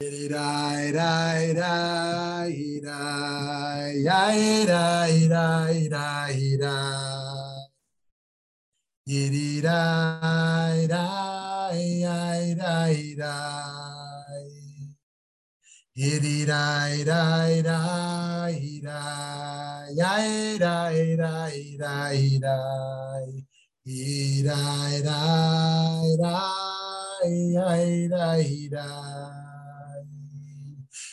Hira, hira, hira, hira.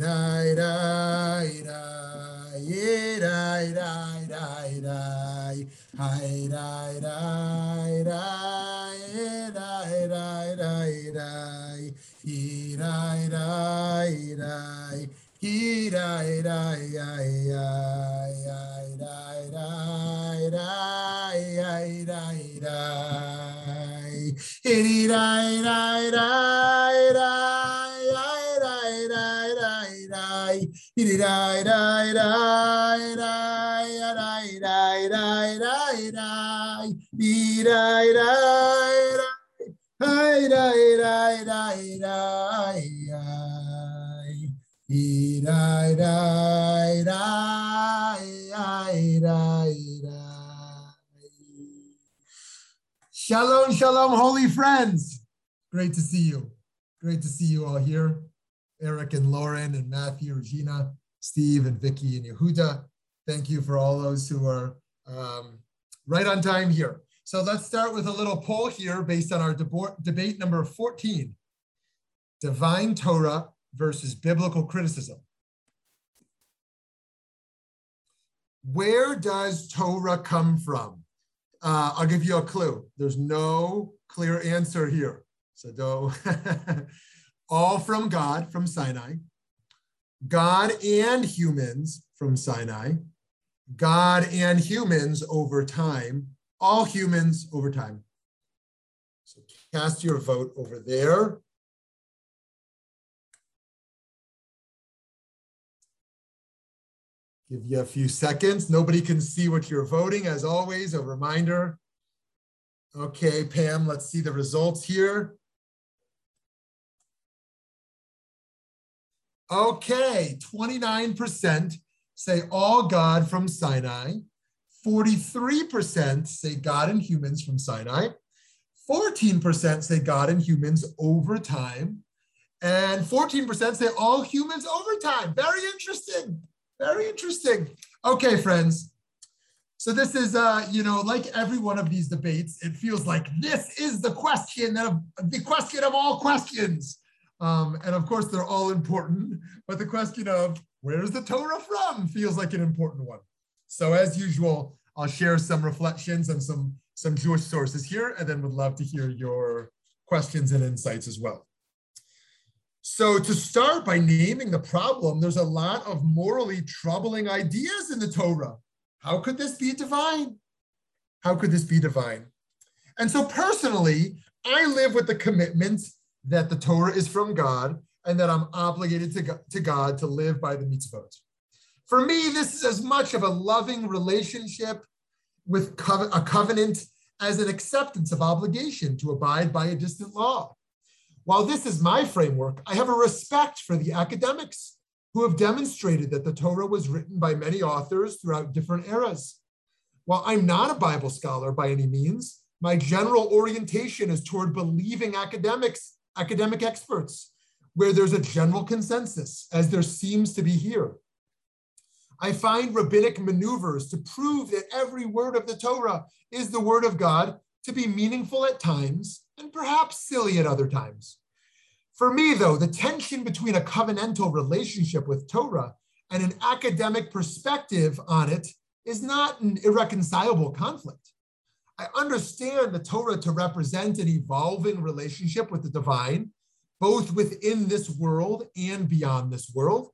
dai dai dai ye dai dai dai dai hai dai dai dai ye dai dai dai dai ye dai dai dai ye dai dai dai dai dai dai dai dai dai dai dai dai dai dai Shalom, shalom, holy friends. Great to see you. Great to see you all here. Eric and Lauren and Matthew, Regina, Steve and Vicky and Yehuda. Thank you for all those who are um, right on time here. So let's start with a little poll here based on our debate number 14, divine Torah versus biblical criticism. Where does Torah come from? Uh, I'll give you a clue. There's no clear answer here. So do all from God from Sinai, God and humans from Sinai, God and humans over time, all humans over time. So cast your vote over there. Give you a few seconds. Nobody can see what you're voting. As always, a reminder. Okay, Pam, let's see the results here. Okay, 29% say all God from Sinai. 43% say God and humans from Sinai. 14% say God and humans over time. And 14% say all humans over time. Very interesting. Very interesting. Okay, friends. So this is, uh, you know, like every one of these debates, it feels like this is the question of the question of all questions. Um, and of course, they're all important, but the question of where's the Torah from feels like an important one. So as usual, I'll share some reflections and some, some Jewish sources here, and then would love to hear your questions and insights as well. So, to start by naming the problem, there's a lot of morally troubling ideas in the Torah. How could this be divine? How could this be divine? And so, personally, I live with the commitment that the Torah is from God and that I'm obligated to, to God to live by the mitzvot. For me, this is as much of a loving relationship with a covenant as an acceptance of obligation to abide by a distant law. While this is my framework, I have a respect for the academics who have demonstrated that the Torah was written by many authors throughout different eras. While I'm not a Bible scholar by any means, my general orientation is toward believing academics, academic experts, where there's a general consensus, as there seems to be here. I find rabbinic maneuvers to prove that every word of the Torah is the word of God to be meaningful at times and perhaps silly at other times. For me, though, the tension between a covenantal relationship with Torah and an academic perspective on it is not an irreconcilable conflict. I understand the Torah to represent an evolving relationship with the divine, both within this world and beyond this world.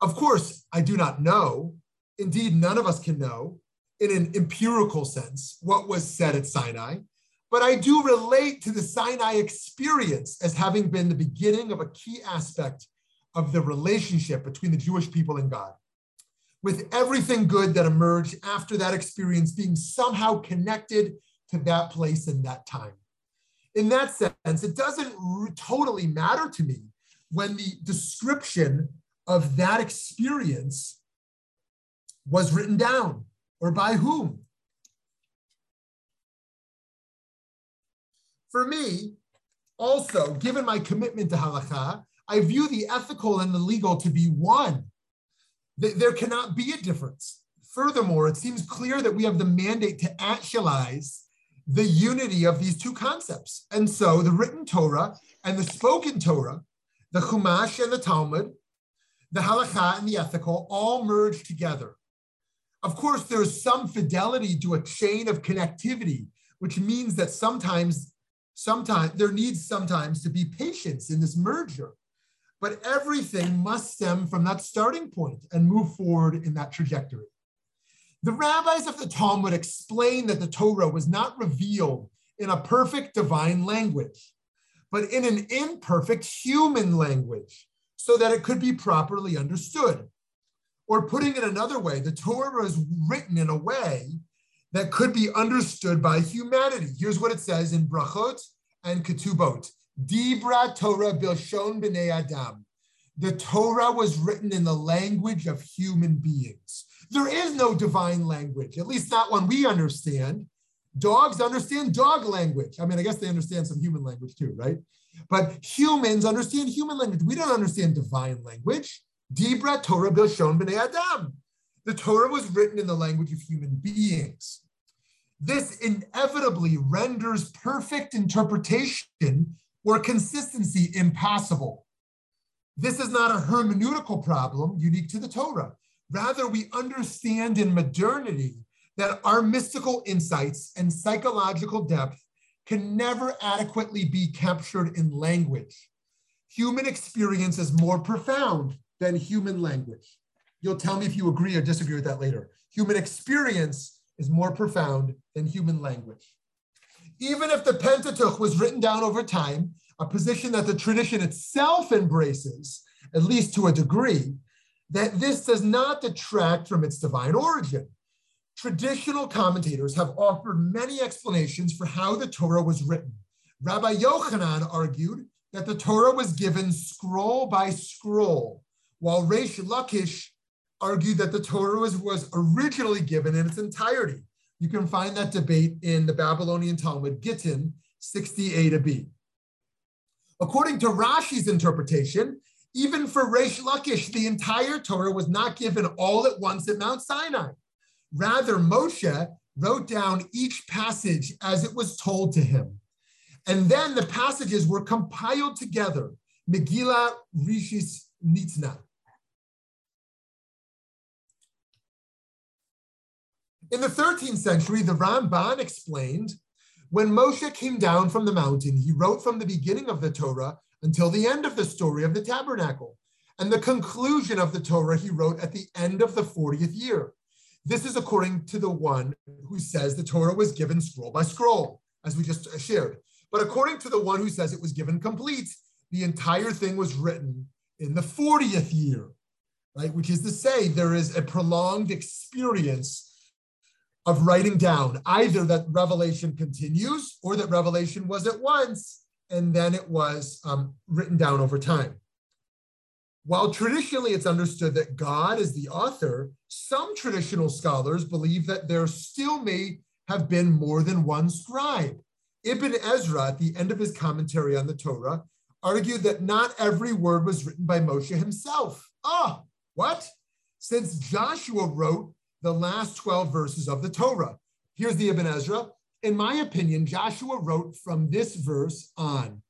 Of course, I do not know. Indeed, none of us can know in an empirical sense what was said at Sinai, but I do relate to the Sinai experience as having been the beginning of a key aspect of the relationship between the Jewish people and God. With everything good that emerged after that experience being somehow connected to that place and that time. In that sense, it doesn't totally matter to me when the description of that experience was written down or by whom. For me, also, given my commitment to halakha, I view the ethical and the legal to be one. There cannot be a difference. Furthermore, it seems clear that we have the mandate to actualize the unity of these two concepts. And so the written Torah and the spoken Torah, the Chumash and the Talmud, the halakha and the ethical all merge together. Of course, there's some fidelity to a chain of connectivity, which means that sometimes, sometimes there needs sometimes to be patience in this merger. But everything must stem from that starting point and move forward in that trajectory. The rabbis of the Talmud explain that the Torah was not revealed in a perfect divine language, but in an imperfect human language, so that it could be properly understood. Or putting it another way, the Torah was written in a way that could be understood by humanity. Here's what it says in Brachot and Ketubot. Dibra Torah Bilshon B'nei Adam. The Torah was written in the language of human beings. There is no divine language, at least not one we understand. Dogs understand dog language. I mean, I guess they understand some human language too, right? But humans understand human language. We don't understand divine language. Dibra Torah Bilshon B'nei Adam. The Torah was written in the language of human beings. This inevitably renders perfect interpretation or consistency impossible. This is not a hermeneutical problem unique to the Torah. Rather, we understand in modernity that our mystical insights and psychological depth can never adequately be captured in language. Human experience is more profound than human language. You'll tell me if you agree or disagree with that later. Human experience is more profound than human language. Even if the Pentateuch was written down over time, a position that the tradition itself embraces, at least to a degree, that this does not detract from its divine origin. Traditional commentators have offered many explanations for how the Torah was written. Rabbi Yochanan argued that the Torah was given scroll by scroll, while Reish Lakish argued that the Torah was, was originally given in its entirety. You can find that debate in the Babylonian Talmud, Gittin 60a to b. According to Rashi's interpretation, even for Reish Lakish, the entire Torah was not given all at once at Mount Sinai. Rather, Moshe wrote down each passage as it was told to him. And then the passages were compiled together. Megillah Rishis Nitzna. In the 13th century, the Ramban explained when Moshe came down from the mountain, he wrote from the beginning of the Torah until the end of the story of the tabernacle. And the conclusion of the Torah he wrote at the end of the 40th year. This is according to the one who says the Torah was given scroll by scroll, as we just uh, shared. But according to the one who says it was given complete, the entire thing was written in the 40th year, right? Which is to say, there is a prolonged experience of writing down either that revelation continues or that revelation was at once and then it was um, written down over time. While traditionally it's understood that God is the author, some traditional scholars believe that there still may have been more than one scribe. Ibn Ezra, at the end of his commentary on the Torah, argued that not every word was written by Moshe himself. Ah, oh, what? Since Joshua wrote the last 12 verses of the Torah. Here's the Ibn Ezra. In my opinion, Joshua wrote from this verse on.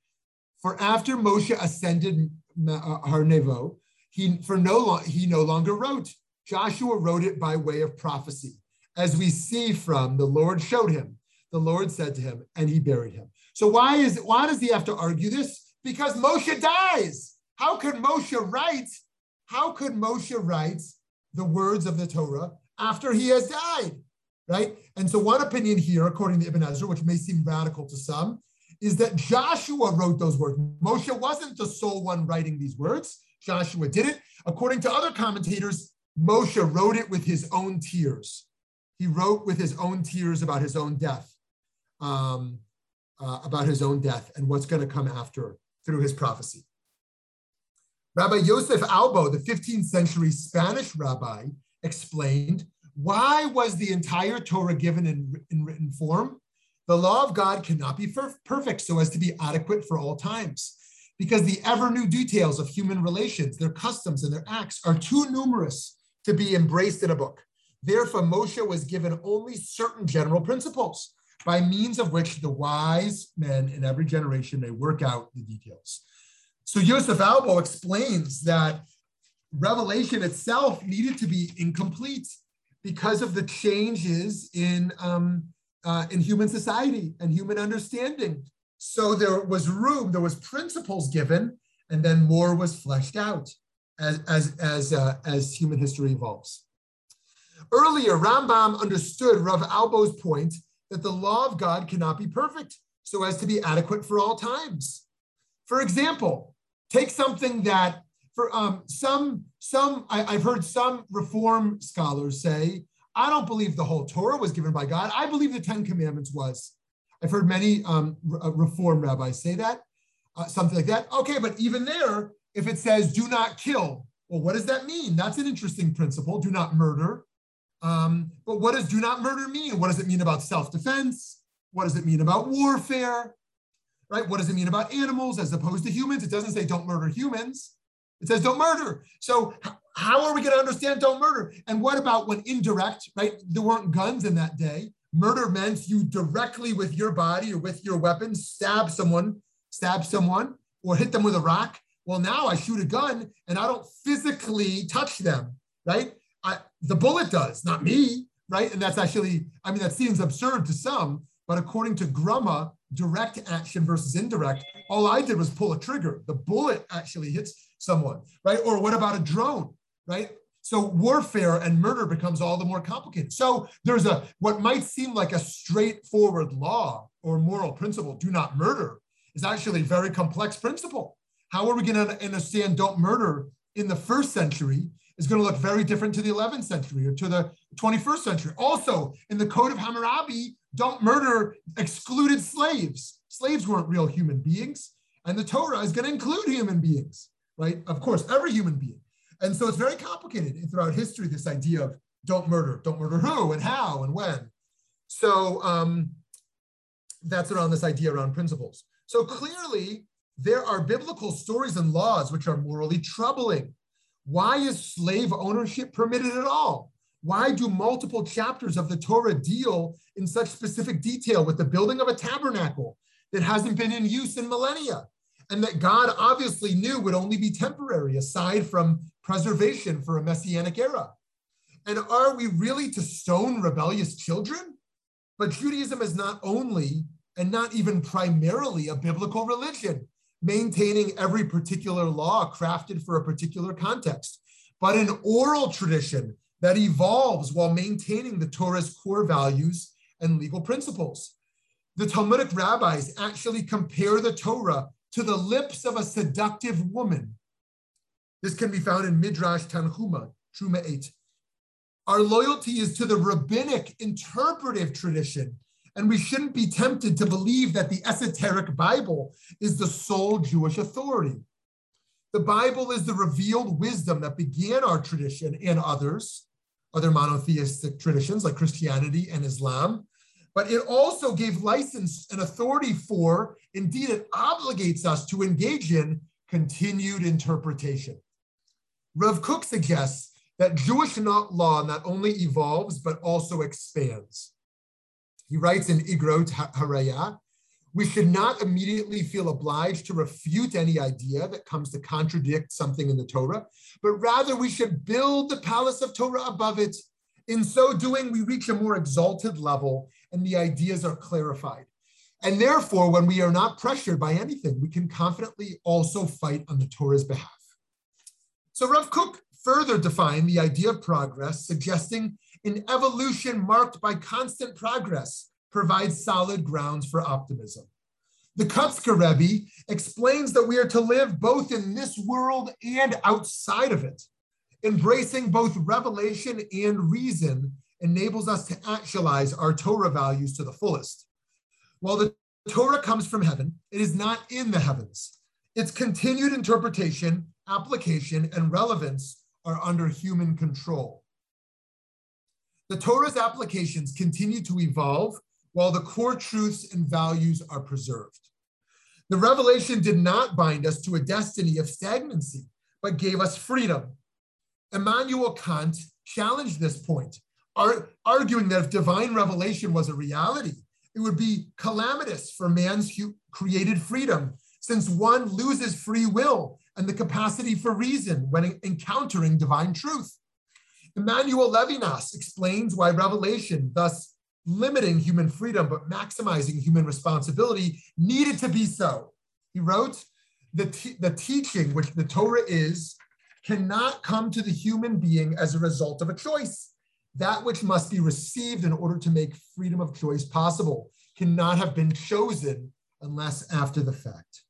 For after Moshe ascended uh, Har Nevo, he for no long, he no longer wrote. Joshua wrote it by way of prophecy, as we see from the Lord showed him. The Lord said to him, and he buried him. So why is why does he have to argue this? Because Moshe dies. How could Moshe write? How could Moshe write the words of the Torah after he has died? Right? And so, one opinion here, according to Ibn Ezra, which may seem radical to some, is that Joshua wrote those words. Moshe wasn't the sole one writing these words. Joshua did it. According to other commentators, Moshe wrote it with his own tears. He wrote with his own tears about his own death, um, uh, about his own death and what's going to come after through his prophecy. Rabbi Yosef Albo, the 15th century Spanish rabbi, explained why was the entire Torah given in, in written form? The law of God cannot be perfect so as to be adequate for all times, because the ever new details of human relations, their customs, and their acts are too numerous to be embraced in a book. Therefore, Moshe was given only certain general principles by means of which the wise men in every generation may work out the details. So Yosef Albo explains that revelation itself needed to be incomplete because of the changes in, um, uh, in human society and human understanding. So there was room, there was principles given, and then more was fleshed out as, as, as, uh, as human history evolves. Earlier, Rambam understood Rav Albo's point that the law of God cannot be perfect so as to be adequate for all times. For example, take something that for um, some, some I, I've heard some reform scholars say, I don't believe the whole Torah was given by God. I believe the Ten Commandments was. I've heard many um, uh, reform rabbis say that, uh, something like that. Okay, but even there, if it says do not kill, well, what does that mean? That's an interesting principle. Do not murder. Um, but what does do not murder mean? What does it mean about self defense? What does it mean about warfare? Right? What does it mean about animals as opposed to humans? It doesn't say don't murder humans. It says don't murder. So how are we going to understand don't murder? And what about when indirect, right? There weren't guns in that day. Murder meant you directly with your body or with your weapon stab someone, stab someone, or hit them with a rock well, now I shoot a gun and I don't physically touch them, right? I, the bullet does, not me, right? And that's actually, I mean, that seems absurd to some, but according to Grama, direct action versus indirect, all I did was pull a trigger. The bullet actually hits someone, right? Or what about a drone, right? So warfare and murder becomes all the more complicated. So there's a what might seem like a straightforward law or moral principle, do not murder, is actually a very complex principle. How are we going to understand don't murder in the first century is going to look very different to the 11th century or to the 21st century. Also, in the Code of Hammurabi, don't murder excluded slaves. Slaves weren't real human beings. And the Torah is going to include human beings, right? Of course, every human being. And so it's very complicated throughout history, this idea of don't murder, don't murder who and how and when. So um, that's around this idea around principles. So clearly, there are biblical stories and laws which are morally troubling. Why is slave ownership permitted at all? Why do multiple chapters of the Torah deal in such specific detail with the building of a tabernacle that hasn't been in use in millennia? And that God obviously knew would only be temporary, aside from preservation for a messianic era. And are we really to stone rebellious children? But Judaism is not only and not even primarily a biblical religion maintaining every particular law crafted for a particular context, but an oral tradition that evolves while maintaining the Torah's core values and legal principles. The Talmudic rabbis actually compare the Torah to the lips of a seductive woman. This can be found in Midrash Tanhuma, Truma 8. Our loyalty is to the rabbinic interpretive tradition and we shouldn't be tempted to believe that the esoteric Bible is the sole Jewish authority. The Bible is the revealed wisdom that began our tradition and others, other monotheistic traditions like Christianity and Islam. But it also gave license and authority for, indeed, it obligates us to engage in continued interpretation. Rav Kook suggests that Jewish law not only evolves, but also expands. He writes in Igrot Haraya, we should not immediately feel obliged to refute any idea that comes to contradict something in the Torah, but rather we should build the palace of Torah above it. In so doing, we reach a more exalted level and the ideas are clarified. And therefore, when we are not pressured by anything, we can confidently also fight on the Torah's behalf. So Rav Kook further defined the idea of progress, suggesting an evolution marked by constant progress provides solid grounds for optimism. The Kotzker Rebbe explains that we are to live both in this world and outside of it. Embracing both revelation and reason enables us to actualize our Torah values to the fullest. While the Torah comes from heaven, it is not in the heavens. Its continued interpretation, application, and relevance are under human control. The Torah's applications continue to evolve while the core truths and values are preserved. The revelation did not bind us to a destiny of stagnancy, but gave us freedom. Immanuel Kant challenged this point, arguing that if divine revelation was a reality, it would be calamitous for man's created freedom, since one loses free will and the capacity for reason when encountering divine truth. Emmanuel Levinas explains why revelation, thus limiting human freedom but maximizing human responsibility, needed to be so. He wrote, the, the teaching, which the Torah is, cannot come to the human being as a result of a choice. That which must be received in order to make freedom of choice possible cannot have been chosen unless after the fact.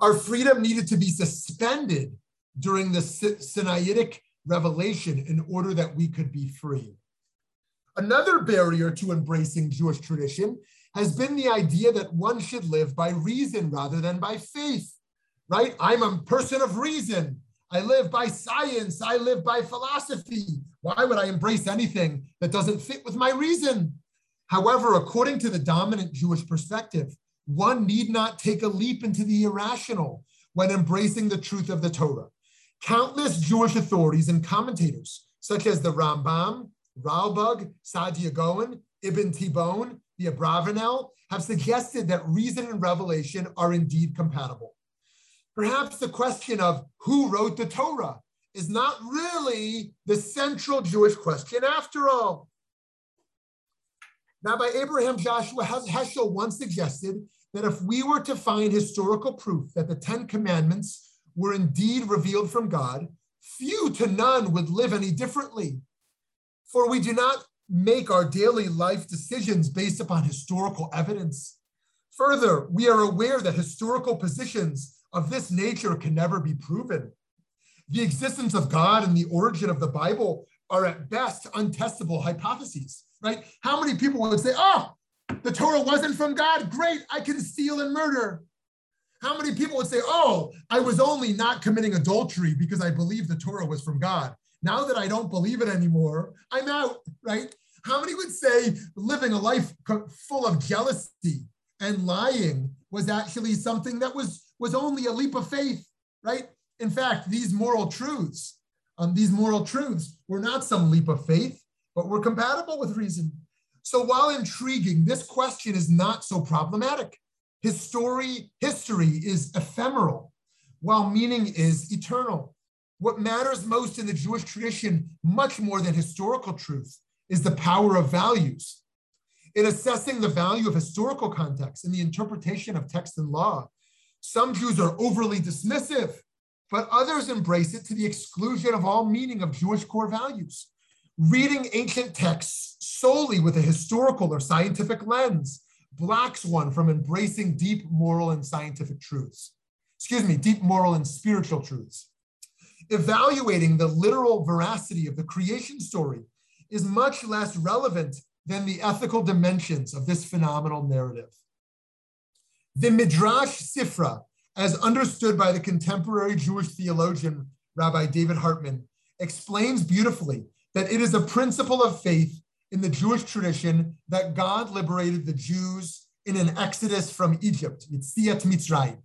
Our freedom needed to be suspended during the Sinaitic revelation in order that we could be free. Another barrier to embracing Jewish tradition has been the idea that one should live by reason rather than by faith, right? I'm a person of reason. I live by science. I live by philosophy. Why would I embrace anything that doesn't fit with my reason? However, according to the dominant Jewish perspective, one need not take a leap into the irrational when embracing the truth of the Torah. Countless Jewish authorities and commentators, such as the Rambam, Ralbag, Saadia Gaon, Ibn Tibbon, the Abravanel, have suggested that reason and revelation are indeed compatible. Perhaps the question of who wrote the Torah is not really the central Jewish question after all. Rabbi Abraham Joshua Heschel once suggested that if we were to find historical proof that the Ten Commandments were indeed revealed from God, few to none would live any differently. For we do not make our daily life decisions based upon historical evidence. Further, we are aware that historical positions of this nature can never be proven. The existence of God and the origin of the Bible are at best untestable hypotheses, right? How many people would say, oh, the Torah wasn't from God? Great, I can steal and murder. How many people would say, oh, I was only not committing adultery because I believed the Torah was from God? Now that I don't believe it anymore, I'm out, right? How many would say living a life full of jealousy and lying was actually something that was, was only a leap of faith, right? In fact, these moral truths, um, these moral truths were not some leap of faith, but were compatible with reason. So while intriguing, this question is not so problematic. History, history is ephemeral, while meaning is eternal. What matters most in the Jewish tradition, much more than historical truth, is the power of values. In assessing the value of historical context in the interpretation of text and law, some Jews are overly dismissive, but others embrace it to the exclusion of all meaning of Jewish core values. Reading ancient texts solely with a historical or scientific lens blocks one from embracing deep moral and scientific truths. Excuse me, deep moral and spiritual truths evaluating the literal veracity of the creation story is much less relevant than the ethical dimensions of this phenomenal narrative. The Midrash Sifra, as understood by the contemporary Jewish theologian Rabbi David Hartman, explains beautifully that it is a principle of faith in the Jewish tradition that God liberated the Jews in an exodus from Egypt, Yitziat Mitzrayim.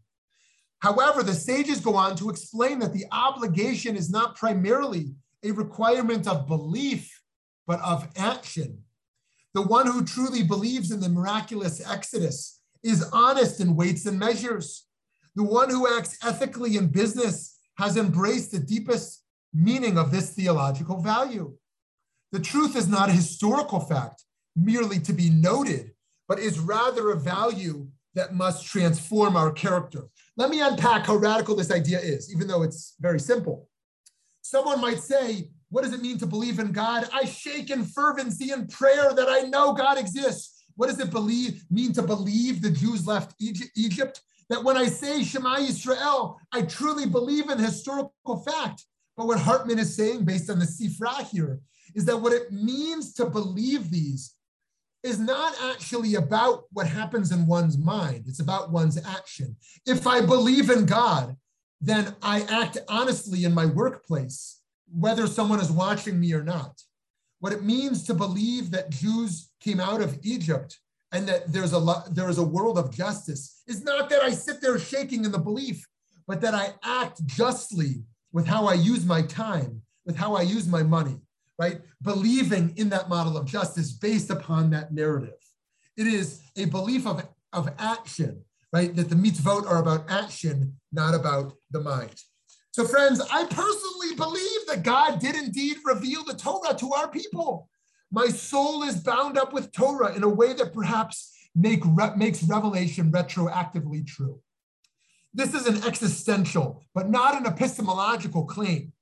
However, the sages go on to explain that the obligation is not primarily a requirement of belief, but of action. The one who truly believes in the miraculous exodus is honest in weights and measures. The one who acts ethically in business has embraced the deepest meaning of this theological value. The truth is not a historical fact, merely to be noted, but is rather a value that must transform our character. Let me unpack how radical this idea is, even though it's very simple. Someone might say, What does it mean to believe in God? I shake in fervency and prayer that I know God exists. What does it believe mean to believe the Jews left Egypt? That when I say Shema Yisrael, I truly believe in historical fact. But what Hartman is saying, based on the Sifra here, is that what it means to believe these is not actually about what happens in one's mind, it's about one's action. If I believe in God, then I act honestly in my workplace, whether someone is watching me or not. What it means to believe that Jews came out of Egypt and that there's a lo- there is a world of justice is not that I sit there shaking in the belief, but that I act justly with how I use my time, with how I use my money, right? Believing in that model of justice based upon that narrative. It is a belief of, of action, right? That the mitzvot are about action, not about the mind. So, friends, I personally believe that God did indeed reveal the Torah to our people. My soul is bound up with Torah in a way that perhaps make, makes revelation retroactively true. This is an existential, but not an epistemological claim.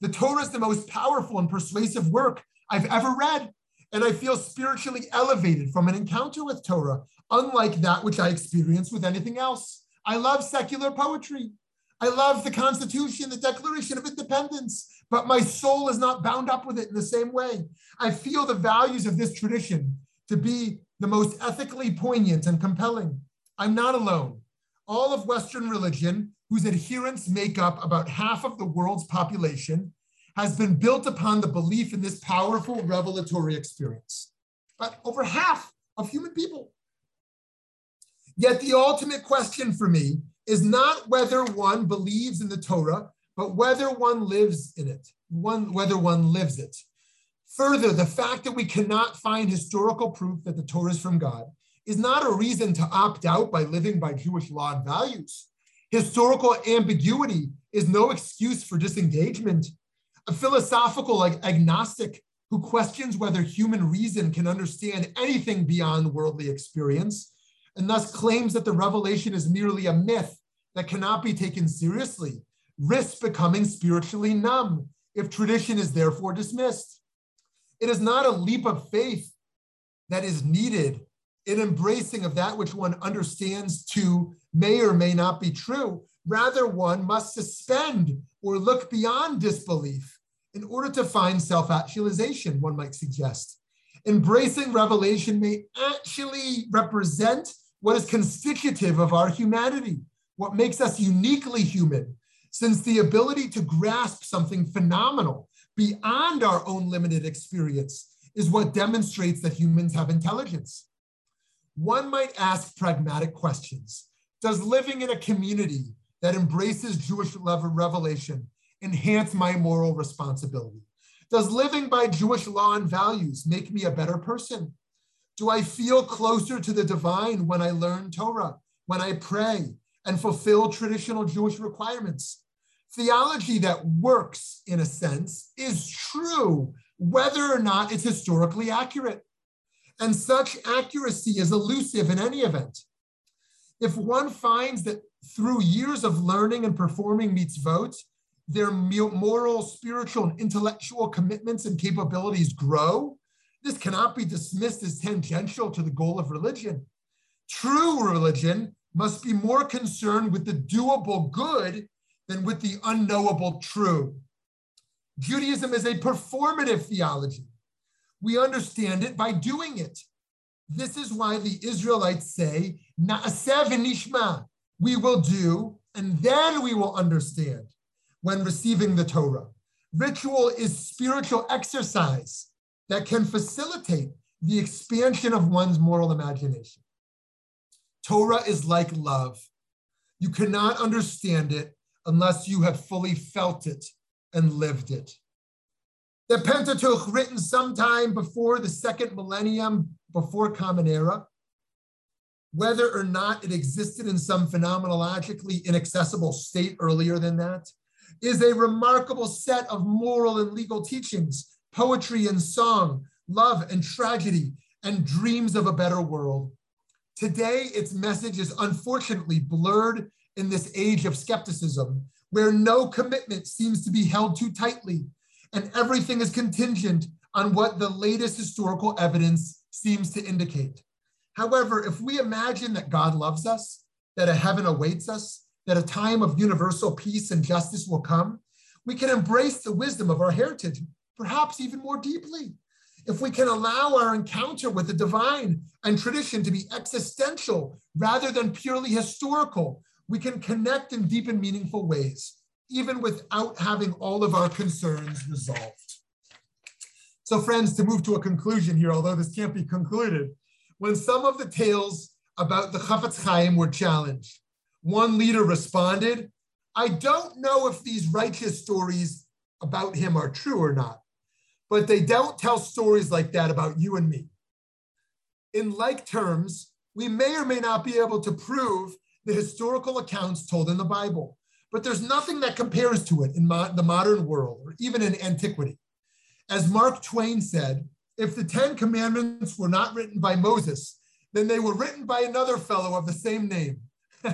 The Torah is the most powerful and persuasive work I've ever read, and I feel spiritually elevated from an encounter with Torah, unlike that which I experience with anything else. I love secular poetry. I love the Constitution, the Declaration of Independence, but my soul is not bound up with it in the same way. I feel the values of this tradition to be the most ethically poignant and compelling. I'm not alone. All of Western religion whose adherents make up about half of the world's population, has been built upon the belief in this powerful revelatory experience. But over half of human people. Yet the ultimate question for me is not whether one believes in the Torah, but whether one lives in it, one, whether one lives it. Further, the fact that we cannot find historical proof that the Torah is from God is not a reason to opt out by living by Jewish law and values. Historical ambiguity is no excuse for disengagement. A philosophical like agnostic who questions whether human reason can understand anything beyond worldly experience and thus claims that the revelation is merely a myth that cannot be taken seriously risks becoming spiritually numb if tradition is therefore dismissed. It is not a leap of faith that is needed in embracing of that which one understands to may or may not be true. Rather, one must suspend or look beyond disbelief in order to find self actualization, one might suggest. Embracing revelation may actually represent what is constitutive of our humanity, what makes us uniquely human, since the ability to grasp something phenomenal beyond our own limited experience is what demonstrates that humans have intelligence. One might ask pragmatic questions does living in a community that embraces Jewish revelation enhance my moral responsibility? Does living by Jewish law and values make me a better person? Do I feel closer to the divine when I learn Torah, when I pray and fulfill traditional Jewish requirements? Theology that works, in a sense, is true, whether or not it's historically accurate. And such accuracy is elusive in any event. If one finds that through years of learning and performing mitzvot, their moral, spiritual, and intellectual commitments and capabilities grow, this cannot be dismissed as tangential to the goal of religion. True religion must be more concerned with the doable good than with the unknowable true. Judaism is a performative theology. We understand it by doing it. This is why the Israelites say, Na'aseh v'nishma, we will do, and then we will understand when receiving the Torah. Ritual is spiritual exercise that can facilitate the expansion of one's moral imagination. Torah is like love. You cannot understand it unless you have fully felt it and lived it. The Pentateuch, written sometime before the second millennium, before Common Era, whether or not it existed in some phenomenologically inaccessible state earlier than that, is a remarkable set of moral and legal teachings, poetry and song, love and tragedy, and dreams of a better world, Today, its message is unfortunately blurred in this age of skepticism, where no commitment seems to be held too tightly, and everything is contingent on what the latest historical evidence seems to indicate. However, if we imagine that God loves us, that a heaven awaits us, that a time of universal peace and justice will come, we can embrace the wisdom of our heritage, perhaps even more deeply. If we can allow our encounter with the divine and tradition to be existential rather than purely historical, we can connect in deep and meaningful ways, even without having all of our concerns resolved. So, friends, to move to a conclusion here, although this can't be concluded, when some of the tales about the Chafetz Chaim were challenged, one leader responded, I don't know if these righteous stories about him are true or not, but they don't tell stories like that about you and me. In like terms, we may or may not be able to prove the historical accounts told in the Bible, but there's nothing that compares to it in mo- the modern world or even in antiquity. As Mark Twain said, if the Ten Commandments were not written by Moses, then they were written by another fellow of the same name.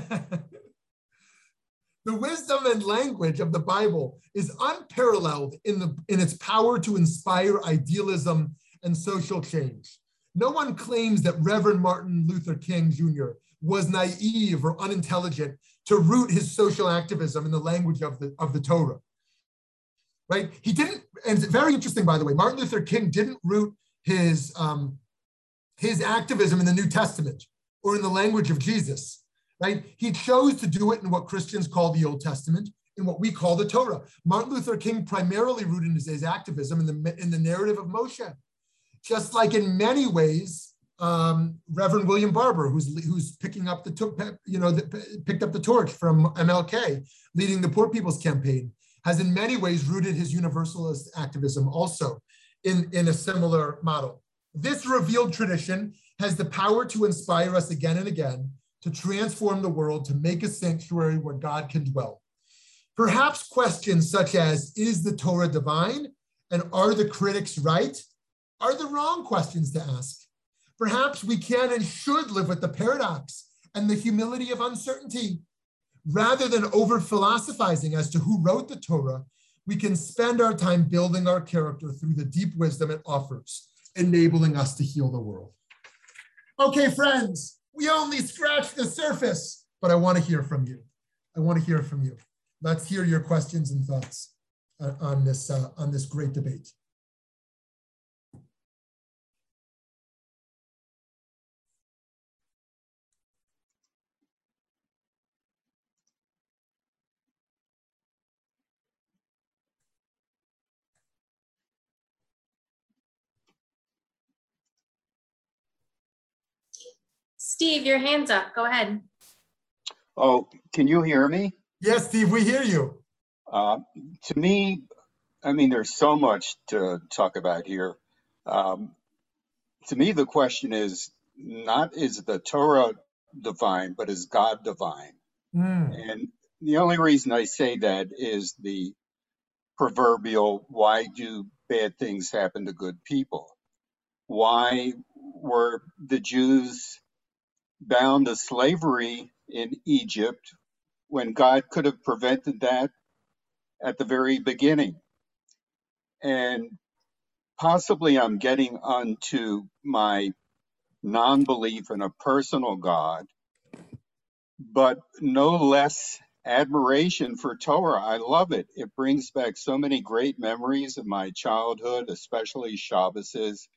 the wisdom and language of the Bible is unparalleled in, the, in its power to inspire idealism and social change. No one claims that Reverend Martin Luther King Jr. was naive or unintelligent to root his social activism in the language of the, of the Torah right? He didn't, and it's very interesting, by the way, Martin Luther King didn't root his, um, his activism in the New Testament or in the language of Jesus, right? He chose to do it in what Christians call the Old Testament, in what we call the Torah. Martin Luther King primarily rooted his, his activism in the, in the narrative of Moshe, just like in many ways, um, Reverend William Barber, who's who's picking up the you know the, picked up the torch from MLK, leading the Poor People's Campaign has in many ways rooted his universalist activism also in, in a similar model. This revealed tradition has the power to inspire us again and again to transform the world, to make a sanctuary where God can dwell. Perhaps questions such as, is the Torah divine? And are the critics right? Are the wrong questions to ask. Perhaps we can and should live with the paradox and the humility of uncertainty Rather than over philosophizing as to who wrote the Torah, we can spend our time building our character through the deep wisdom it offers, enabling us to heal the world. Okay, friends, we only scratched the surface, but I want to hear from you. I want to hear from you. Let's hear your questions and thoughts uh, on this uh, on this great debate. Steve, your hand's up. Go ahead. Oh, can you hear me? Yes, Steve, we hear you. Uh, to me, I mean, there's so much to talk about here. Um, to me, the question is not is the Torah divine, but is God divine? Mm. And the only reason I say that is the proverbial why do bad things happen to good people? Why were the Jews bound to slavery in Egypt when God could have prevented that at the very beginning. And possibly I'm getting onto my non belief in a personal God, but no less admiration for Torah. I love it. It brings back so many great memories of my childhood, especially Shabbos's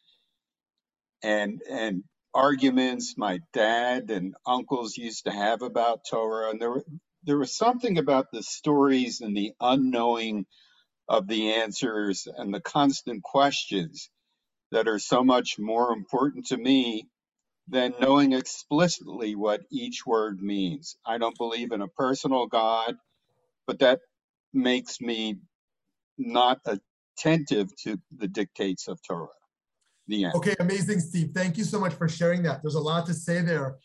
and and arguments my dad and uncles used to have about Torah, and there there was something about the stories and the unknowing of the answers and the constant questions that are so much more important to me than knowing explicitly what each word means. I don't believe in a personal God, but that makes me not attentive to the dictates of Torah the end. Okay, amazing, Steve. Thank you so much for sharing that. There's a lot to say there,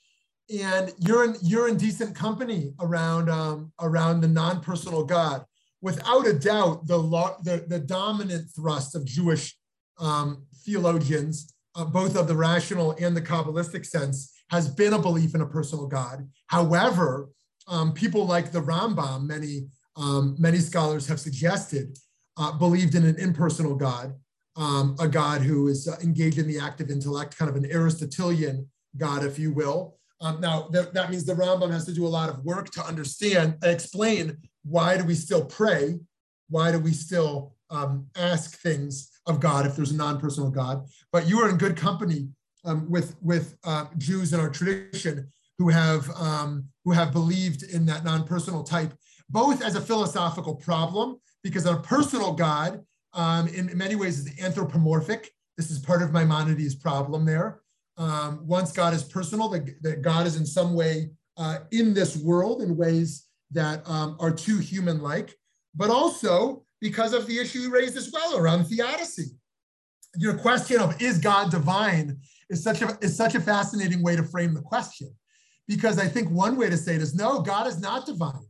and you're in you're in decent company around um, around the non-personal God. Without a doubt, the the, the dominant thrust of Jewish um, theologians, uh, both of the rational and the Kabbalistic sense, has been a belief in a personal God. However, um, people like the Rambam, many um, many scholars have suggested, uh, believed in an impersonal God, um, a God who is uh, engaged in the active intellect, kind of an Aristotelian God, if you will. Um, now, th- that means the Rambam has to do a lot of work to understand, explain why do we still pray? Why do we still um, ask things of God if there's a non-personal God? But you are in good company um, with with uh, Jews in our tradition who have um, who have believed in that non-personal type, both as a philosophical problem because a personal God, um, in many ways, is anthropomorphic. This is part of Maimonides' problem there. Um, once God is personal, that, that God is in some way uh, in this world in ways that um, are too human-like, but also because of the issue you raised as well around theodicy. Your question of is God divine is such a is such a fascinating way to frame the question, because I think one way to say it is no, God is not divine.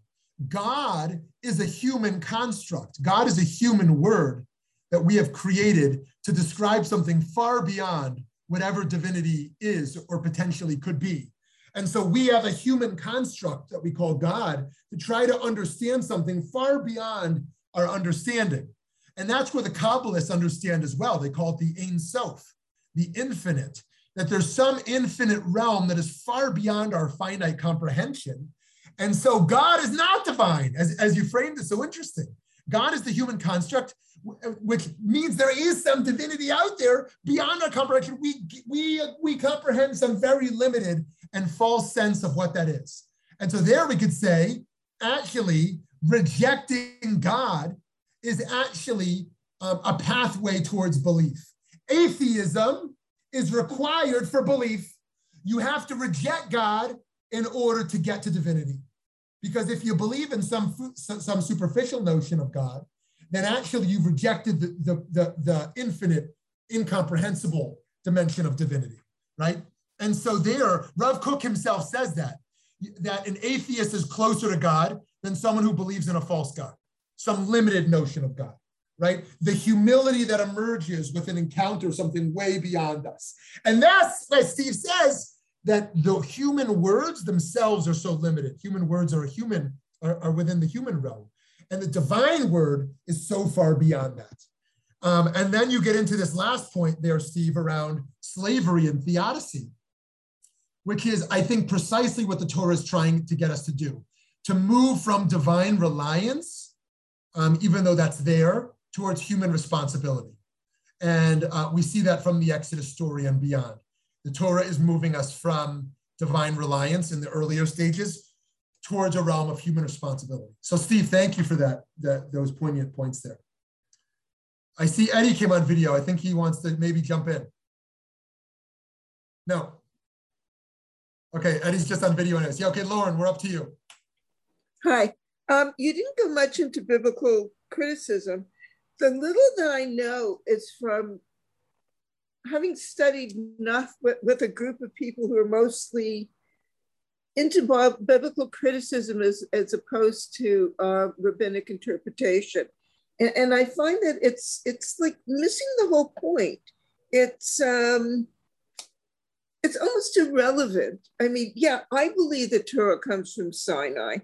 God is a human construct. God is a human word that we have created to describe something far beyond whatever divinity is or potentially could be. And so we have a human construct that we call God to try to understand something far beyond our understanding. And that's where the Kabbalists understand as well. They call it the Ein Sof, the infinite, that there's some infinite realm that is far beyond our finite comprehension. And so God is not divine, as, as you framed it so interesting. God is the human construct, which means there is some divinity out there beyond our comprehension. We, we, we comprehend some very limited and false sense of what that is. And so there we could say, actually, rejecting God is actually um, a pathway towards belief. Atheism is required for belief. You have to reject God in order to get to divinity. Because if you believe in some, some superficial notion of God, then actually you've rejected the, the, the, the infinite, incomprehensible dimension of divinity, right? And so there, Rav Kook himself says that, that an atheist is closer to God than someone who believes in a false God, some limited notion of God, right? The humility that emerges with an encounter something way beyond us. And that's why Steve says that the human words themselves are so limited. Human words are human, are, are within the human realm. And the divine word is so far beyond that. Um, and then you get into this last point there, Steve, around slavery and theodicy, which is, I think, precisely what the Torah is trying to get us to do to move from divine reliance, um, even though that's there, towards human responsibility. And uh, we see that from the Exodus story and beyond. The Torah is moving us from divine reliance in the earlier stages towards a realm of human responsibility. So Steve, thank you for that, that those poignant points there. I see Eddie came on video. I think he wants to maybe jump in. No. Okay, Eddie's just on video and Yeah, okay, Lauren, we're up to you. Hi. Um, you didn't go much into biblical criticism. The little that I know is from having studied enough with, with a group of people who are mostly into biblical criticism as, as opposed to uh, rabbinic interpretation. And, and, I find that it's it's like missing the whole point. It's um, it's almost irrelevant. I mean, yeah, I believe that Torah comes from Sinai,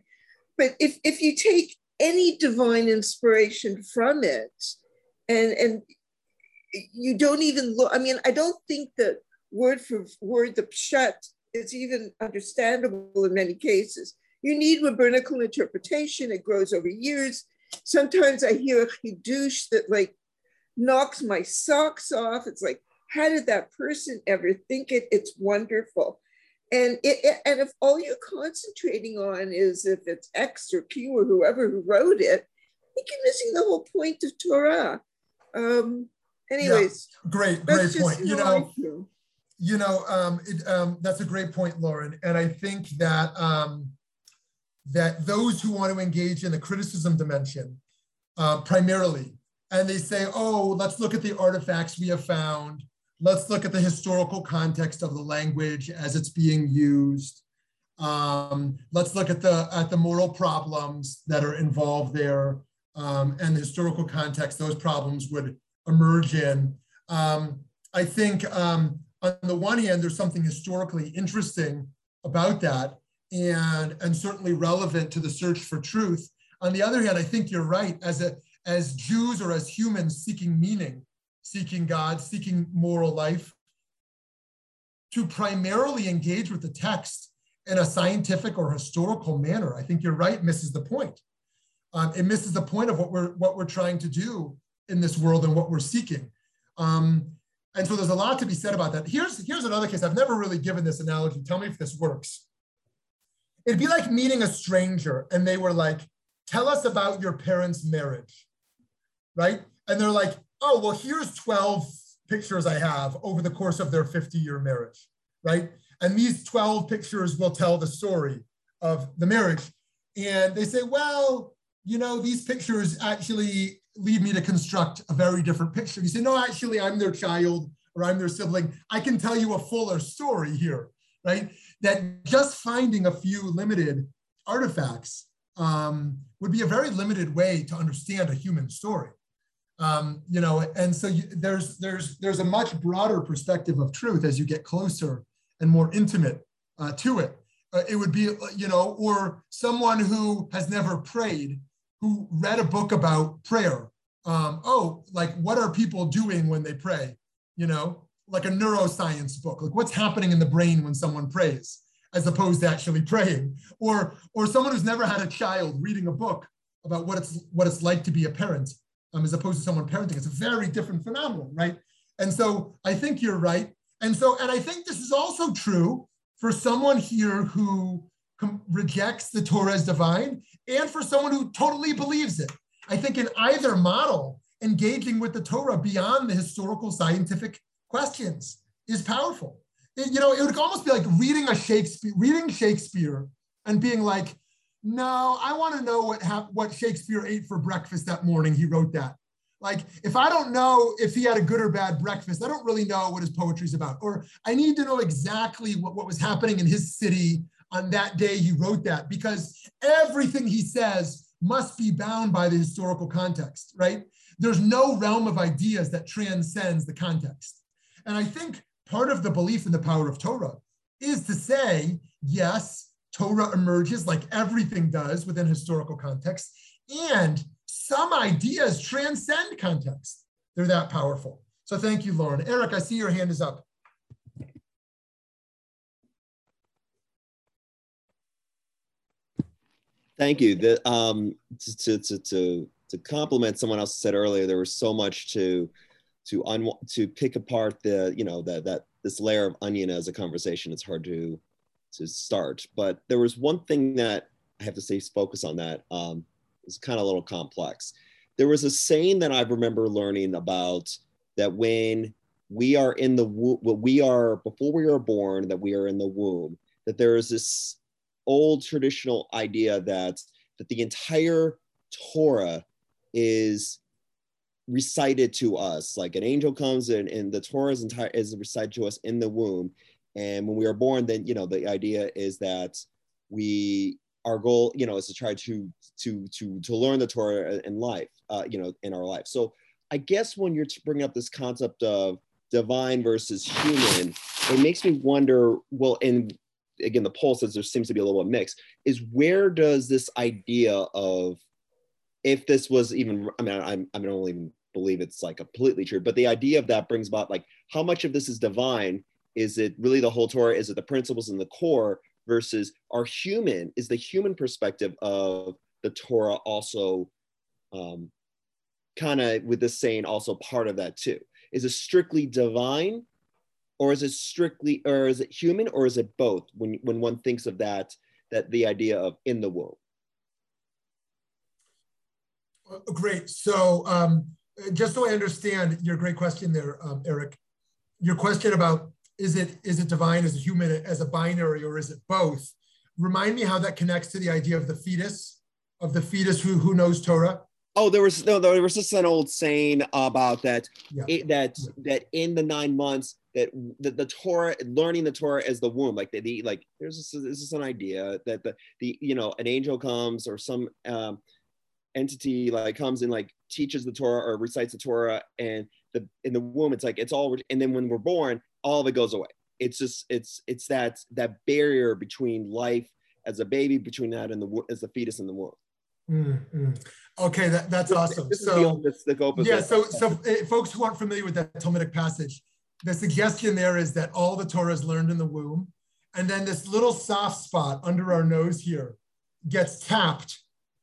but if, if you take any divine inspiration from it and, and you don't even look, I mean, I don't think that word for word, the pshat is even understandable in many cases. You need rabbinical interpretation. It grows over years. Sometimes I hear a chidush that like knocks my socks off. It's like, how did that person ever think it? It's wonderful. And it, it, and if all you're concentrating on is if it's X or Q or whoever who wrote it, I think you're missing the whole point of Torah. Um, anyways, yeah, great, great point. You know, you know, um, it, um, that's a great point, Lauren. And I think that um, that those who want to engage in the criticism dimension uh, primarily, and they say, oh, let's look at the artifacts we have found let's look at the historical context of the language as it's being used. Um, let's look at the at the moral problems that are involved there um, and the historical context those problems would emerge in. Um, I think um, on the one hand, there's something historically interesting about that and, and certainly relevant to the search for truth. On the other hand, I think you're right. As, a, as Jews or as humans seeking meaning, seeking God, seeking moral life, to primarily engage with the text in a scientific or historical manner, I think you're right, misses the point. Um, it misses the point of what we're what we're trying to do in this world and what we're seeking. Um, and so there's a lot to be said about that. Here's, here's another case. I've never really given this analogy. Tell me if this works. It'd be like meeting a stranger and they were like, tell us about your parents' marriage, right? And they're like, oh, well, here's 12 pictures I have over the course of their 50 year marriage, right? And these 12 pictures will tell the story of the marriage. And they say, well, you know, these pictures actually lead me to construct a very different picture. You say, no, actually, I'm their child or I'm their sibling. I can tell you a fuller story here, right? That just finding a few limited artifacts um, would be a very limited way to understand a human story. Um, you know, and so you, there's there's there's a much broader perspective of truth as you get closer and more intimate uh, to it. Uh, it would be, you know, or someone who has never prayed who read a book about prayer. Um, oh, like what are people doing when they pray? You know, like a neuroscience book, like what's happening in the brain when someone prays, as opposed to actually praying. Or, or someone who's never had a child reading a book about what it's what it's like to be a parent, um, as opposed to someone parenting. It's a very different phenomenon, right? And so I think you're right. And so, and I think this is also true for someone here who rejects the Torah as divine and for someone who totally believes it. I think in either model, engaging with the Torah beyond the historical scientific questions is powerful. It, you know, it would almost be like reading a Shakespeare, reading Shakespeare and being like, no, I want to know what what Shakespeare ate for breakfast that morning. He wrote that. Like, if I don't know if he had a good or bad breakfast, I don't really know what his poetry is about. Or I need to know exactly what, what was happening in his city on that day he wrote that because everything he says must be bound by the historical context, right? There's no realm of ideas that transcends the context. And I think part of the belief in the power of Torah is to say, yes, Torah emerges like everything does within historical context, and some ideas transcend context. They're that powerful. So thank you, Lauren. Eric, I see your hand is up. Thank you. The, um, to, to, to, to compliment someone else said earlier, there was so much to to un, to pick apart the you know that that this layer of onion as a conversation. It's hard to to start, but there was one thing that I have to say focus on that. Um, it's kind of a little complex. There was a saying that I remember learning about that when we are in the what we are before we are born, that we are in the womb, that there is this old traditional idea that that the entire Torah is recited to us. Like an angel comes and, and the Torah is entire is recited to us in the womb. And when we are born then you know the idea is that we our goal you know is to try to to to to learn the Torah in life uh, you know in our life. So I guess when you're bringing up this concept of divine versus human it makes me wonder well in again the poll says there seems to be a little bit mix is where does this idea of if this was even i mean i'm i don't even believe it's like completely true but the idea of that brings about like how much of this is divine? Is it really the whole torah? Is it the principles in the core versus our human? Is the human perspective of the torah also um, kind of with this saying also part of that too? Is it strictly divine or is it strictly or is it human or is it both when when one thinks of that that the idea of in the womb? Uh, great. So um, just so i understand your great question there um, eric your question about is it is it divine as a human as a binary or is it both? Remind me how that connects to the idea of the fetus of the fetus who who knows torah. Oh, there was no, there was just an old saying about that, yeah. it, that yeah. that in the nine months that the, the Torah, learning the Torah as the womb, like the, the like, there's this, this is an idea that the the you know an angel comes or some um, entity like comes and like teaches the Torah or recites the Torah, and the in the womb it's like it's all, and then when we're born, all of it goes away. It's just it's it's that that barrier between life as a baby, between that and the as the fetus in the womb. Mm-hmm. Okay, that, that's awesome. This so, the, yeah, so so uh, folks who aren't familiar with that Talmudic passage, the suggestion there is that all the Torah is learned in the womb, and then this little soft spot under our nose here gets tapped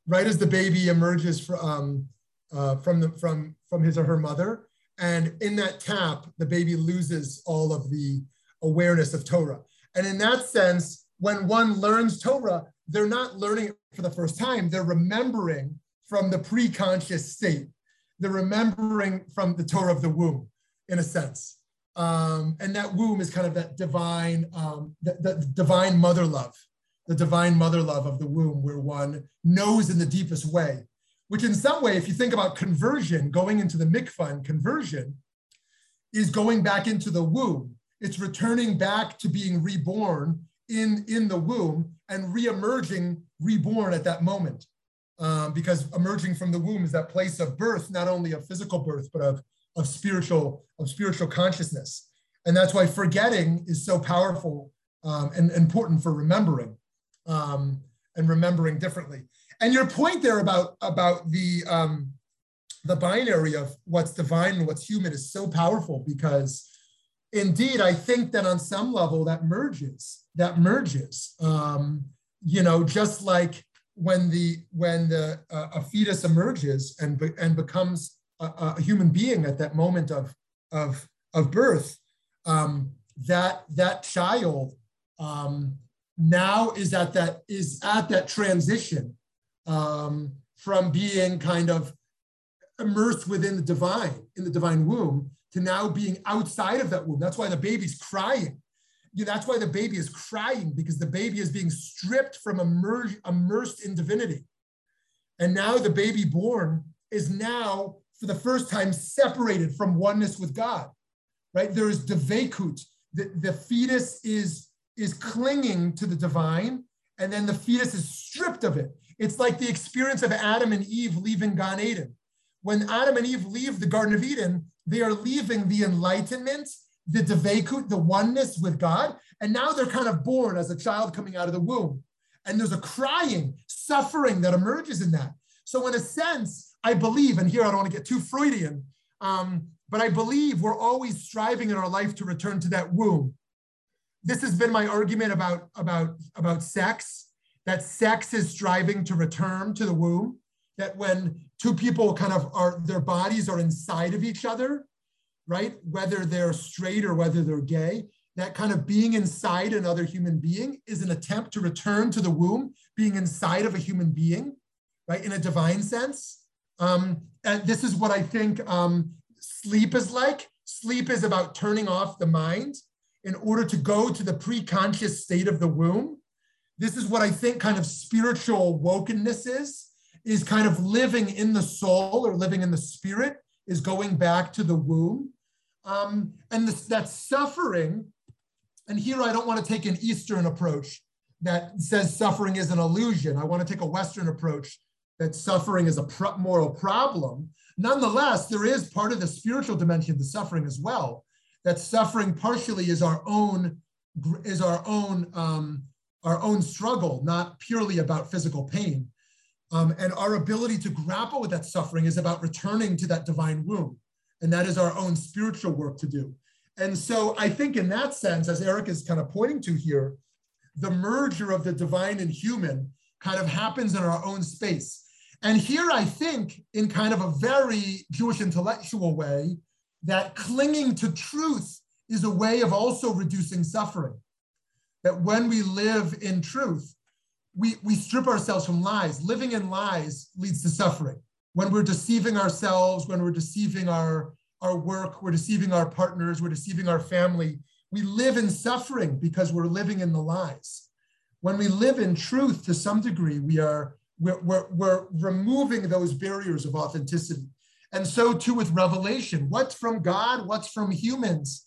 right as the baby emerges from um, uh, from the from from his or her mother, and in that tap, the baby loses all of the awareness of Torah. And in that sense, when one learns Torah, they're not learning it for the first time, they're remembering from the pre-conscious state. They're remembering from the Torah of the womb, in a sense. Um, and that womb is kind of that divine, um, the, the divine mother love, the divine mother love of the womb, where one knows in the deepest way. Which, in some way, if you think about conversion, going into the mikvah and conversion, is going back into the womb. It's returning back to being reborn in, in the womb and re-emerging reborn at that moment. Um, because emerging from the womb is that place of birth, not only of physical birth, but of, of spiritual of spiritual consciousness. And that's why forgetting is so powerful um, and important for remembering um, and remembering differently. And your point there about about the um, the binary of what's divine and what's human is so powerful because indeed, I think that on some level that merges, that merges. Um, you know, just like when the when the uh, a fetus emerges and be, and becomes a, a, human being at that moment of of of birth, um, that that child um, now is at that is at that transition um, from being kind of immersed within the divine in the divine womb to now being outside of that womb. That's why the baby's crying. That's why the baby is crying because the baby is being stripped from immer- immersed in divinity. And now the baby born is now, for the first time, separated from oneness with God, right? There is devekut. The, the fetus is, is clinging to the divine, and then the fetus is stripped of it. It's like the experience of Adam and Eve leaving Gan Eden. When Adam and Eve leave the Garden of Eden, they are leaving the enlightenment, the devekut, the oneness with God, and now they're kind of born as a child coming out of the womb. And there's a crying, suffering that emerges in that. So, in a sense, I believe, and here I don't want to get too Freudian, um, but I believe we're always striving in our life to return to that womb. This has been my argument about, about, about sex, that sex is striving to return to the womb that when two people kind of are, their bodies are inside of each other, right? Whether they're straight or whether they're gay, that kind of being inside another human being is an attempt to return to the womb, being inside of a human being, right? In a divine sense. Um, and this is what I think um, sleep is like. Sleep is about turning off the mind in order to go to the pre-conscious state of the womb. This is what I think kind of spiritual wokenness is is kind of living in the soul or living in the spirit, is going back to the womb. Um, and this, that suffering, and here I don't want to take an Eastern approach that says suffering is an illusion. I want to take a Western approach that suffering is a pro- moral problem. Nonetheless, there is part of the spiritual dimension of the suffering as well. That suffering partially is our own is our own um, our own struggle, not purely about physical pain. Um, and our ability to grapple with that suffering is about returning to that divine womb. And that is our own spiritual work to do. And so I think in that sense, as Eric is kind of pointing to here, the merger of the divine and human kind of happens in our own space. And here I think, in kind of a very Jewish intellectual way, that clinging to truth is a way of also reducing suffering. That when we live in truth, we, we strip ourselves from lies. Living in lies leads to suffering. When we're deceiving ourselves, when we're deceiving our, our work, we're deceiving our partners, we're deceiving our family, we live in suffering because we're living in the lies. When we live in truth to some degree, we are we're, we're, we're removing those barriers of authenticity. And so too with revelation. What's from God? What's from humans?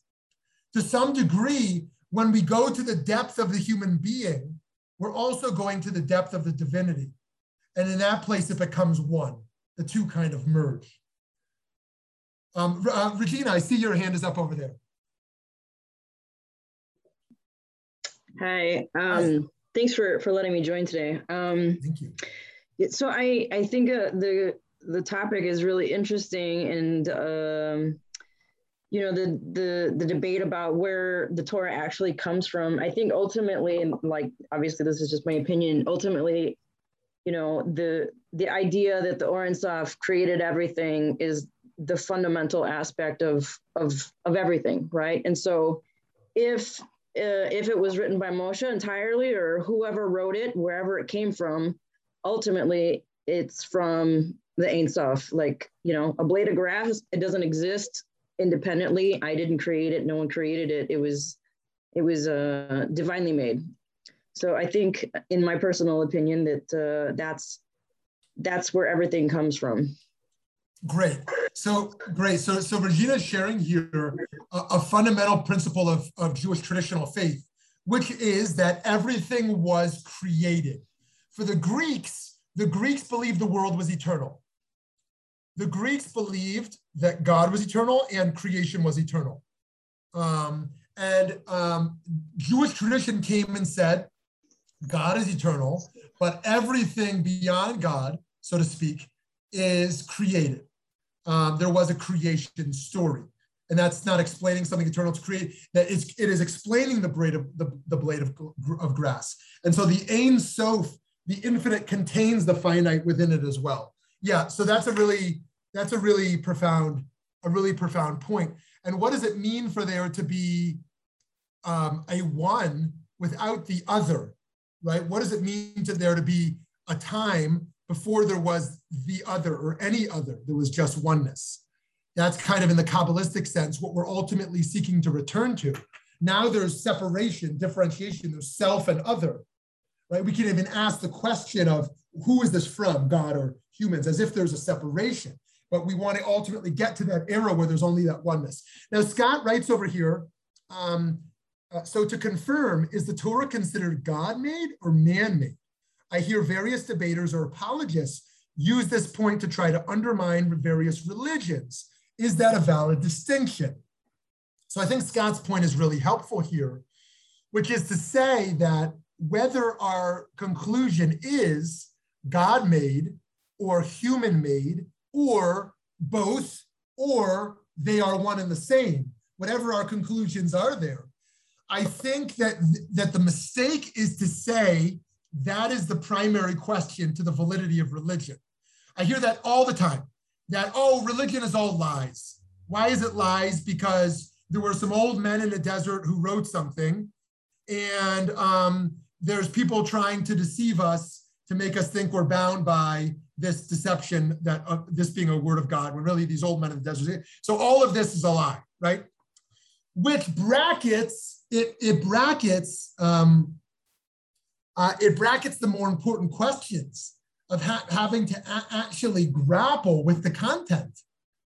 To some degree, when we go to the depth of the human being, we're also going to the depth of the divinity. And in that place, it becomes one. The two kind of merge. Um, uh, Regina, I see your hand is up over there. Hi. Um, thanks for for letting me join today. Um, Thank you. so I I think uh, the the topic is really interesting and um, you know the the the debate about where the Torah actually comes from. I think ultimately, and like obviously this is just my opinion. Ultimately, you know the the idea that the Or Ein created everything is the fundamental aspect of of of everything, right? And so if uh, if it was written by Moshe entirely or whoever wrote it, wherever it came from, ultimately it's from the Ein Sof. Like, you know, a blade of grass, it doesn't exist independently. I didn't create it. No one created it. It was, it was uh, divinely made. So I think, in my personal opinion, that uh, that's that's where everything comes from. Great. So great. So so Regina is sharing here a, a, fundamental principle of, of Jewish traditional faith, which is that everything was created. For the Greeks, the Greeks believed the world was eternal. The Greeks believed that God was eternal and creation was eternal. Um, and um, Jewish tradition came and said, God is eternal, but everything beyond God, so to speak, is created um, there was a creation story. And that's not explaining something eternal to create, that it is explaining the blade of the, the blade of, of grass. And so the Ein Sof, the infinite contains the finite within it as well. Yeah, so that's a really, that's a really profound, a really profound point. And what does it mean for there to be um, a one without the other, right? What does it mean to there to be a time before there was the other or any other, there was just oneness. That's kind of in the Kabbalistic sense what we're ultimately seeking to return to. Now there's separation, differentiation, there's self and other, right? We can even ask the question of who is this from, God or humans, as if there's a separation. But we want to ultimately get to that era where there's only that oneness. Now, Scott writes over here um, uh, so to confirm, is the Torah considered God made or man made? I hear various debaters or apologists use this point to try to undermine various religions. Is that a valid distinction? So I think Scott's point is really helpful here, which is to say that whether our conclusion is God made or human made or both, or they are one and the same, whatever our conclusions are there. I think that, that the mistake is to say that is the primary question to the validity of religion. I hear that all the time that, oh, religion is all lies. Why is it lies? Because there were some old men in the desert who wrote something, and um, there's people trying to deceive us to make us think we're bound by this deception that uh, this being a word of God, when really these old men in the desert. So all of this is a lie, right? Which brackets it, it brackets um, uh, it brackets the more important questions of ha- having to a- actually grapple with the content,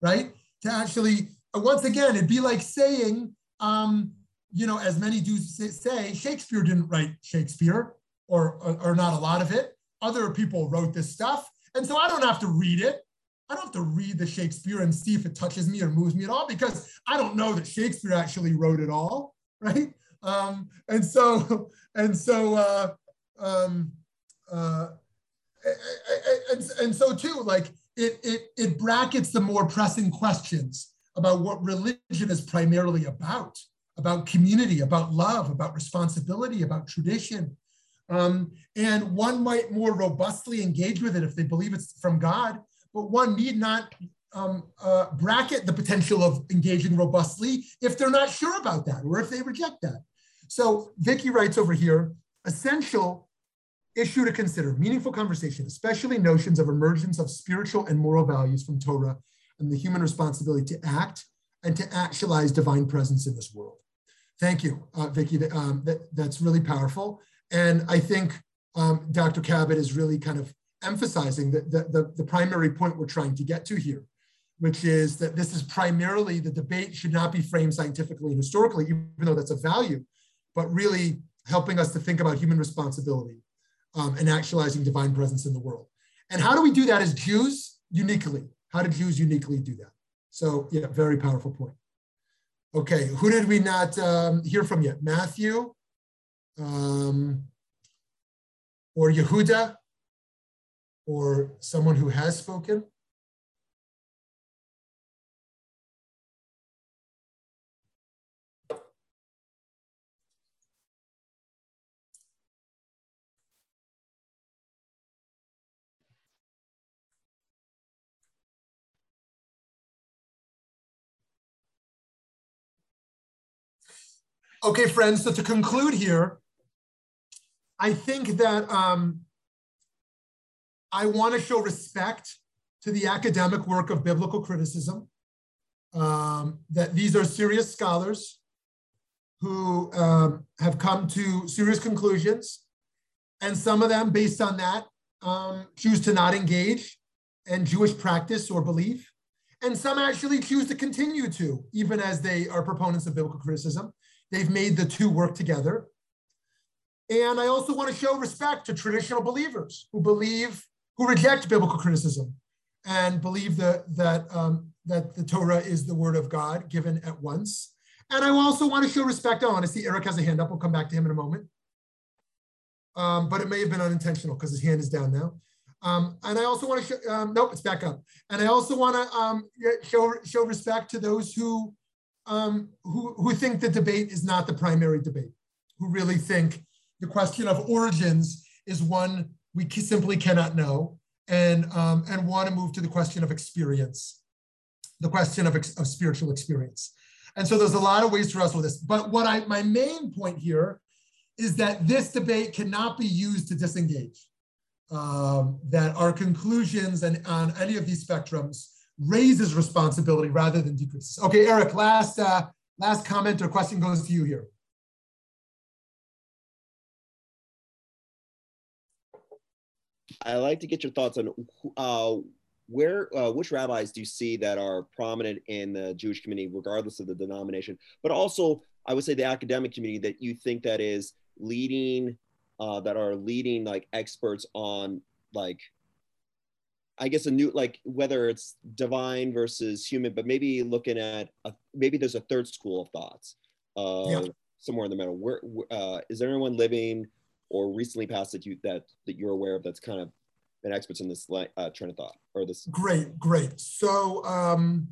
right? To actually, uh, once again, it'd be like saying, um, you know, as many do say, Shakespeare didn't write Shakespeare, or, or, or not a lot of it. Other people wrote this stuff. And so I don't have to read it. I don't have to read the Shakespeare and see if it touches me or moves me at all because I don't know that Shakespeare actually wrote it all, right? Um, and so, and so, uh, um, uh, and, and so too, like it, it, it brackets the more pressing questions about what religion is primarily about, about community, about love, about responsibility, about tradition. Um, and one might more robustly engage with it if they believe it's from God, but one need not um, uh, bracket the potential of engaging robustly if they're not sure about that or if they reject that. So Vicky writes over here, essential issue to consider meaningful conversation, especially notions of emergence of spiritual and moral values from Torah and the human responsibility to act and to actualize divine presence in this world. Thank you, uh, Vicki. Um, that, that's really powerful. And I think um, Dr. Cabot is really kind of emphasizing the, the, the, the primary point we're trying to get to here, which is that this is primarily the debate should not be framed scientifically and historically, even though that's a value, but really helping us to think about human responsibility um, and actualizing divine presence in the world. And how do we do that as Jews? Uniquely. How do Jews uniquely do that? So, yeah, very powerful point. Okay, who did we not um, hear from yet? Matthew, um, or Yehuda, or someone who has spoken? Okay, friends, so to conclude here, I think that um, I want to show respect to the academic work of biblical criticism, um, that these are serious scholars who um, have come to serious conclusions, and some of them, based on that, um, choose to not engage in Jewish practice or belief, and some actually choose to continue to, even as they are proponents of biblical criticism. They've made the two work together. And I also want to show respect to traditional believers who believe, who reject biblical criticism and believe that, that, um, that the Torah is the word of God given at once. And I also want to show respect. To see Eric has a hand up. We'll come back to him in a moment. Um, but it may have been unintentional because his hand is down now. Um, and I also want to show, um, nope, it's back up. And I also want to um, show, show respect to those who um, who, who think the debate is not the primary debate, who really think the question of origins is one we simply cannot know, and, um, and want to move to the question of experience, the question of, of spiritual experience. And so there's a lot of ways to wrestle with this. But what I, my main point here is that this debate cannot be used to disengage. Um, that our conclusions and on any of these spectrums raises responsibility rather than decreases. Okay, Eric, last, uh, last comment or question goes to you here. I like to get your thoughts on uh, where, uh, which rabbis do you see that are prominent in the Jewish community, regardless of the denomination, but also I would say the academic community that you think that is leading, uh, that are leading like experts on like I guess a new like whether it's divine versus human, but maybe looking at a, maybe there's a third school of thoughts uh, yeah. somewhere in the middle. Where uh, is there anyone living or recently passed that you that that you're aware of that's kind of been experts in this uh, train of thought or this? Great, great. So um,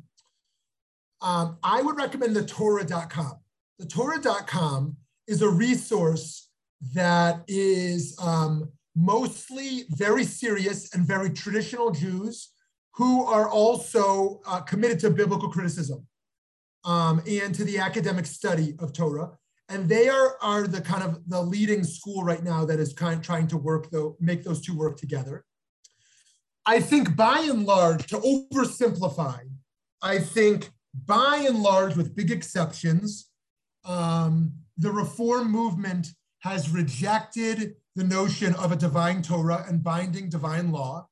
um, I would recommend the Torah.com. The Torah.com is a resource that is um, mostly very serious and very traditional Jews who are also uh, committed to biblical criticism um, and to the academic study of Torah. And they are, are the kind of the leading school right now that is kind of trying to work though, make those two work together. I think by and large, to oversimplify, I think by and large, with big exceptions, um, the reform movement has rejected the notion of a divine Torah and binding divine law.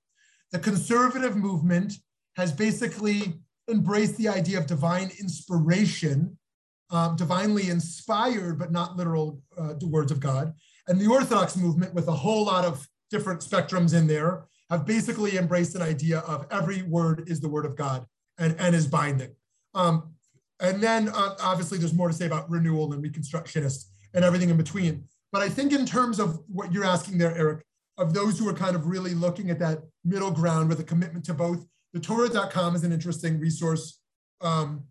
The conservative movement has basically embraced the idea of divine inspiration, um, divinely inspired, but not literal uh, words of God. And the Orthodox movement, with a whole lot of different spectrums in there, have basically embraced an idea of every word is the word of God and, and is binding. Um, and then uh, obviously there's more to say about renewal and reconstructionist and everything in between. But I think in terms of what you're asking there, Eric, of those who are kind of really looking at that middle ground with a commitment to both, the Torah.com is an interesting resource. Um,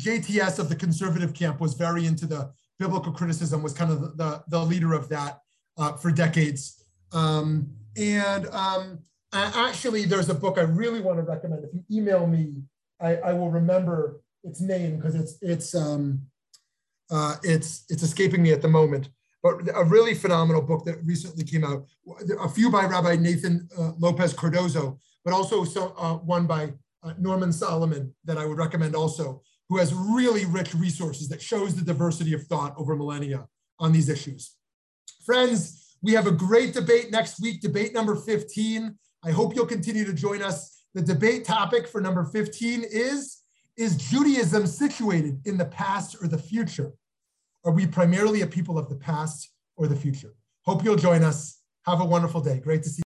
JTS of the conservative camp was very into the biblical criticism, was kind of the, the, the leader of that uh, for decades. Um, and um, actually, there's a book I really want to recommend. If you email me, I, I will remember its name because it's it's um, uh, it's it's escaping me at the moment but a really phenomenal book that recently came out. A few by Rabbi Nathan uh, Lopes Cardozo, but also so, uh, one by uh, Norman Solomon that I would recommend also, who has really rich resources that shows the diversity of thought over millennia on these issues. Friends, we have a great debate next week, debate number 15. I hope you'll continue to join us. The debate topic for number 15 is, is Judaism situated in the past or the future? Are we primarily a people of the past or the future? Hope you'll join us. Have a wonderful day. Great to see you.